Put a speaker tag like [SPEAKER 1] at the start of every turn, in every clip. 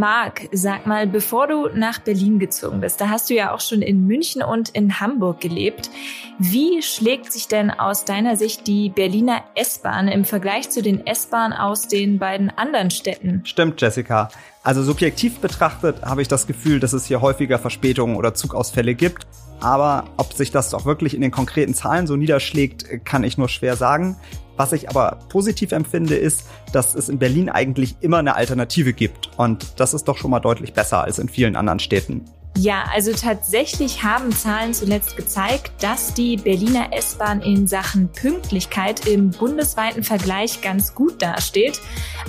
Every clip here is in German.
[SPEAKER 1] Marc, sag mal, bevor du nach Berlin gezogen bist, da hast du ja auch schon in München und in Hamburg gelebt. Wie schlägt sich denn aus deiner Sicht die Berliner S-Bahn im Vergleich zu den S-Bahnen aus den beiden anderen Städten?
[SPEAKER 2] Stimmt, Jessica. Also subjektiv betrachtet habe ich das Gefühl, dass es hier häufiger Verspätungen oder Zugausfälle gibt. Aber ob sich das auch wirklich in den konkreten Zahlen so niederschlägt, kann ich nur schwer sagen. Was ich aber positiv empfinde, ist, dass es in Berlin eigentlich immer eine Alternative gibt. Und das ist doch schon mal deutlich besser als in vielen anderen Städten.
[SPEAKER 1] Ja, also tatsächlich haben Zahlen zuletzt gezeigt, dass die Berliner S-Bahn in Sachen Pünktlichkeit im bundesweiten Vergleich ganz gut dasteht.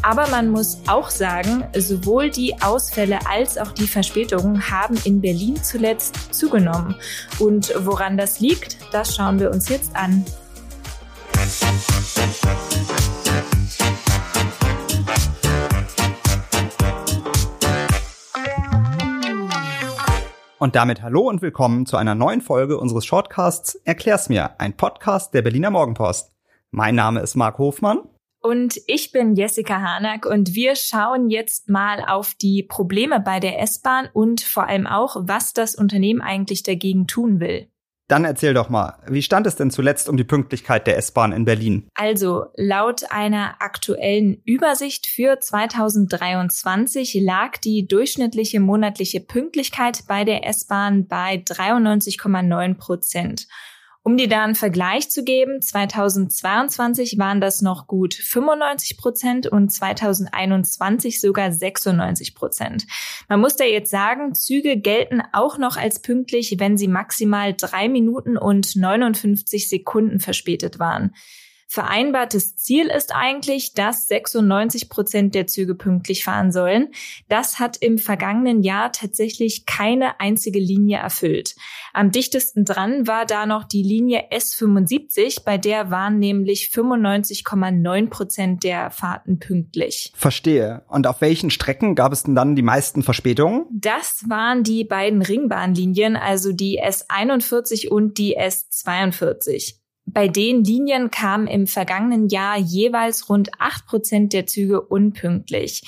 [SPEAKER 1] Aber man muss auch sagen, sowohl die Ausfälle als auch die Verspätungen haben in Berlin zuletzt zugenommen. Und woran das liegt, das schauen wir uns jetzt an.
[SPEAKER 2] Und damit hallo und willkommen zu einer neuen Folge unseres Shortcasts Erklär's mir, ein Podcast der Berliner Morgenpost. Mein Name ist Marc Hofmann.
[SPEAKER 1] Und ich bin Jessica Hanack und wir schauen jetzt mal auf die Probleme bei der S-Bahn und vor allem auch, was das Unternehmen eigentlich dagegen tun will.
[SPEAKER 2] Dann erzähl doch mal, wie stand es denn zuletzt um die Pünktlichkeit der S-Bahn in Berlin?
[SPEAKER 1] Also, laut einer aktuellen Übersicht für 2023 lag die durchschnittliche monatliche Pünktlichkeit bei der S-Bahn bei 93,9 Prozent. Um dir da einen Vergleich zu geben, 2022 waren das noch gut 95 Prozent und 2021 sogar 96 Prozent. Man muss da jetzt sagen, Züge gelten auch noch als pünktlich, wenn sie maximal drei Minuten und 59 Sekunden verspätet waren. Vereinbartes Ziel ist eigentlich, dass 96 Prozent der Züge pünktlich fahren sollen. Das hat im vergangenen Jahr tatsächlich keine einzige Linie erfüllt. Am dichtesten dran war da noch die Linie S75, bei der waren nämlich 95,9 Prozent der Fahrten pünktlich.
[SPEAKER 2] Verstehe. Und auf welchen Strecken gab es denn dann die meisten Verspätungen?
[SPEAKER 1] Das waren die beiden Ringbahnlinien, also die S41 und die S42. Bei den Linien kamen im vergangenen Jahr jeweils rund acht Prozent der Züge unpünktlich.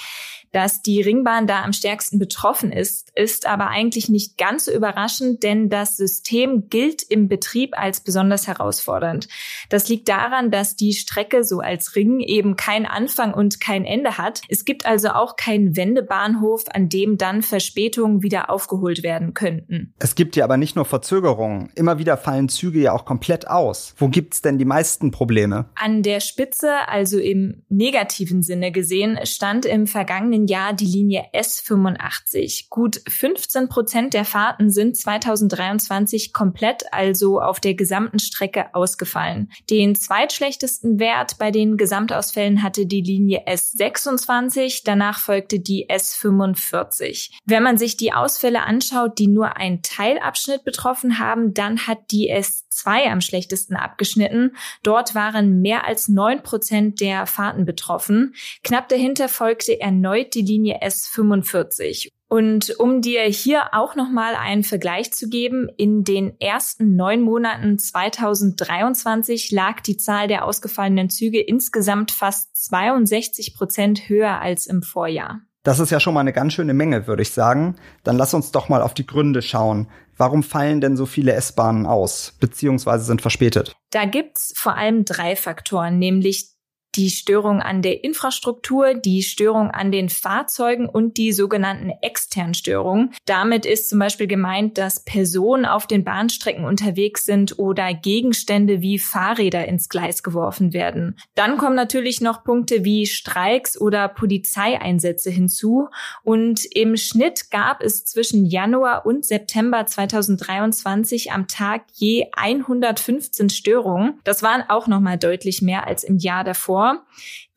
[SPEAKER 1] Dass die Ringbahn da am stärksten betroffen ist, ist aber eigentlich nicht ganz so überraschend, denn das System gilt im Betrieb als besonders herausfordernd. Das liegt daran, dass die Strecke so als Ring eben kein Anfang und kein Ende hat. Es gibt also auch keinen Wendebahnhof, an dem dann Verspätungen wieder aufgeholt werden könnten.
[SPEAKER 2] Es gibt ja aber nicht nur Verzögerungen. Immer wieder fallen Züge ja auch komplett aus. Wo gibt's denn die meisten Probleme?
[SPEAKER 1] An der Spitze, also im negativen Sinne gesehen, stand im vergangenen Jahr die Linie S85. Gut 15 Prozent der Fahrten sind 2023 komplett, also auf der gesamten Strecke ausgefallen. Den zweitschlechtesten Wert bei den Gesamtausfällen hatte die Linie S26, danach folgte die S45. Wenn man sich die Ausfälle anschaut, die nur einen Teilabschnitt betroffen haben, dann hat die S2 am schlechtesten abgeschnitten. Dort waren mehr als neun Prozent der Fahrten betroffen. Knapp dahinter folgte erneut die Linie S45. Und um dir hier auch nochmal einen Vergleich zu geben, in den ersten neun Monaten 2023 lag die Zahl der ausgefallenen Züge insgesamt fast 62 Prozent höher als im Vorjahr.
[SPEAKER 2] Das ist ja schon mal eine ganz schöne Menge, würde ich sagen. Dann lass uns doch mal auf die Gründe schauen. Warum fallen denn so viele S-Bahnen aus, beziehungsweise sind verspätet?
[SPEAKER 1] Da gibt's vor allem drei Faktoren, nämlich die Störung an der Infrastruktur, die Störung an den Fahrzeugen und die sogenannten externen Störungen. Damit ist zum Beispiel gemeint, dass Personen auf den Bahnstrecken unterwegs sind oder Gegenstände wie Fahrräder ins Gleis geworfen werden. Dann kommen natürlich noch Punkte wie Streiks oder Polizeieinsätze hinzu. Und im Schnitt gab es zwischen Januar und September 2023 am Tag je 115 Störungen. Das waren auch nochmal deutlich mehr als im Jahr davor vor.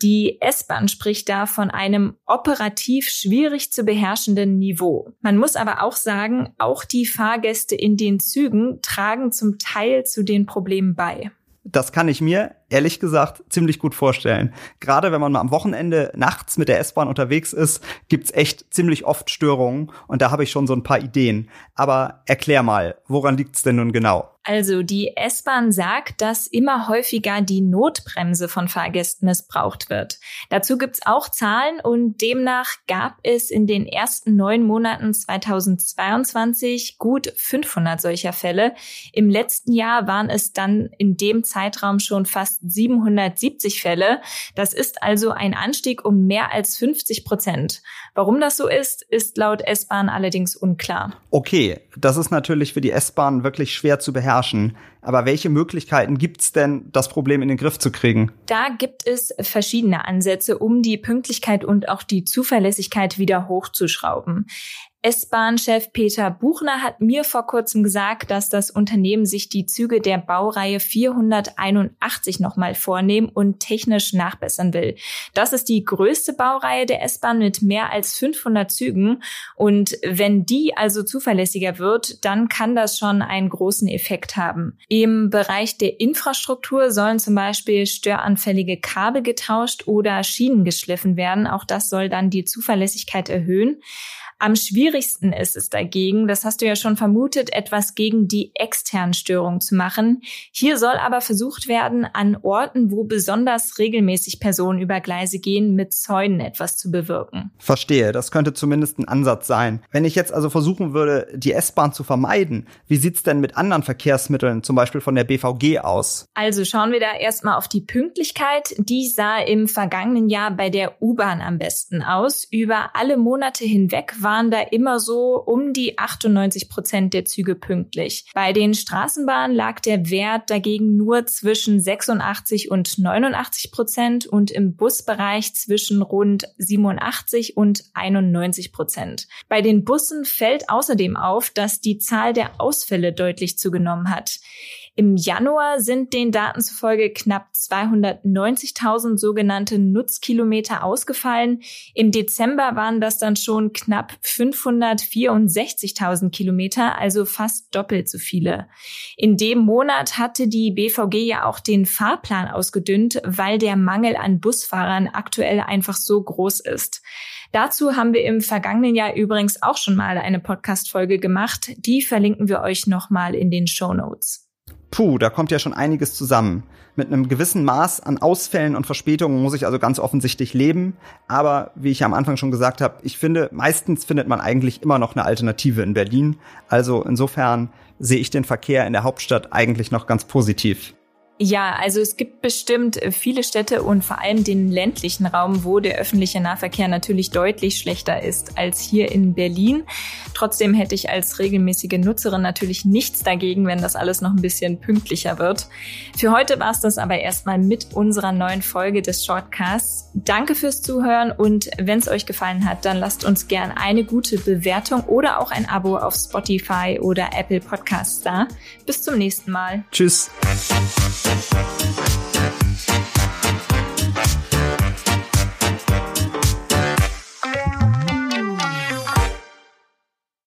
[SPEAKER 1] Die S-Bahn spricht da von einem operativ schwierig zu beherrschenden Niveau. Man muss aber auch sagen, auch die Fahrgäste in den Zügen tragen zum Teil zu den Problemen bei.
[SPEAKER 2] Das kann ich mir ehrlich gesagt ziemlich gut vorstellen. Gerade wenn man mal am Wochenende nachts mit der S-Bahn unterwegs ist, gibt's echt ziemlich oft Störungen und da habe ich schon so ein paar Ideen. Aber erklär mal, woran liegt's denn nun genau?
[SPEAKER 1] Also die S-Bahn sagt, dass immer häufiger die Notbremse von Fahrgästen missbraucht wird. Dazu gibt's auch Zahlen und demnach gab es in den ersten neun Monaten 2022 gut 500 solcher Fälle. Im letzten Jahr waren es dann in dem Zeitraum schon fast 770 Fälle. Das ist also ein Anstieg um mehr als 50 Prozent. Warum das so ist, ist laut S-Bahn allerdings unklar.
[SPEAKER 2] Okay, das ist natürlich für die S-Bahn wirklich schwer zu beherrschen beherrschen. Aber welche Möglichkeiten gibt es denn, das Problem in den Griff zu kriegen?
[SPEAKER 1] Da gibt es verschiedene Ansätze, um die Pünktlichkeit und auch die Zuverlässigkeit wieder hochzuschrauben. S-Bahn-Chef Peter Buchner hat mir vor kurzem gesagt, dass das Unternehmen sich die Züge der Baureihe 481 nochmal vornehmen und technisch nachbessern will. Das ist die größte Baureihe der S-Bahn mit mehr als 500 Zügen. Und wenn die also zuverlässiger wird, dann kann das schon einen großen Effekt haben. Im Bereich der Infrastruktur sollen zum Beispiel störanfällige Kabel getauscht oder Schienen geschliffen werden. Auch das soll dann die Zuverlässigkeit erhöhen. Am schwierigsten ist es dagegen, das hast du ja schon vermutet, etwas gegen die externen Störungen zu machen. Hier soll aber versucht werden, an Orten, wo besonders regelmäßig Personen über Gleise gehen, mit Zäunen etwas zu bewirken.
[SPEAKER 2] Verstehe, das könnte zumindest ein Ansatz sein. Wenn ich jetzt also versuchen würde, die S-Bahn zu vermeiden, wie sieht's denn mit anderen Verkehrsmitteln, zum Beispiel von der BVG aus?
[SPEAKER 1] Also schauen wir da erstmal auf die Pünktlichkeit. Die sah im vergangenen Jahr bei der U-Bahn am besten aus. Über alle Monate hinweg waren da immer so um die 98 Prozent der Züge pünktlich. Bei den Straßenbahnen lag der Wert dagegen nur zwischen 86 und 89 Prozent und im Busbereich zwischen rund 87 und 91 Prozent. Bei den Bussen fällt außerdem auf, dass die Zahl der Ausfälle deutlich zugenommen hat. Im Januar sind den Daten zufolge knapp 290.000 sogenannte Nutzkilometer ausgefallen. Im Dezember waren das dann schon knapp 564.000 Kilometer, also fast doppelt so viele. In dem Monat hatte die BVG ja auch den Fahrplan ausgedünnt, weil der Mangel an Busfahrern aktuell einfach so groß ist. Dazu haben wir im vergangenen Jahr übrigens auch schon mal eine Podcast-Folge gemacht. Die verlinken wir euch nochmal in den Show Notes.
[SPEAKER 2] Puh, da kommt ja schon einiges zusammen. Mit einem gewissen Maß an Ausfällen und Verspätungen muss ich also ganz offensichtlich leben. Aber wie ich am Anfang schon gesagt habe, ich finde, meistens findet man eigentlich immer noch eine Alternative in Berlin. Also insofern sehe ich den Verkehr in der Hauptstadt eigentlich noch ganz positiv.
[SPEAKER 1] Ja, also es gibt bestimmt viele Städte und vor allem den ländlichen Raum, wo der öffentliche Nahverkehr natürlich deutlich schlechter ist als hier in Berlin. Trotzdem hätte ich als regelmäßige Nutzerin natürlich nichts dagegen, wenn das alles noch ein bisschen pünktlicher wird. Für heute war es das aber erstmal mit unserer neuen Folge des Shortcasts. Danke fürs Zuhören und wenn es euch gefallen hat, dann lasst uns gern eine gute Bewertung oder auch ein Abo auf Spotify oder Apple Podcasts da. Bis zum nächsten Mal.
[SPEAKER 2] Tschüss.
[SPEAKER 3] Thank you.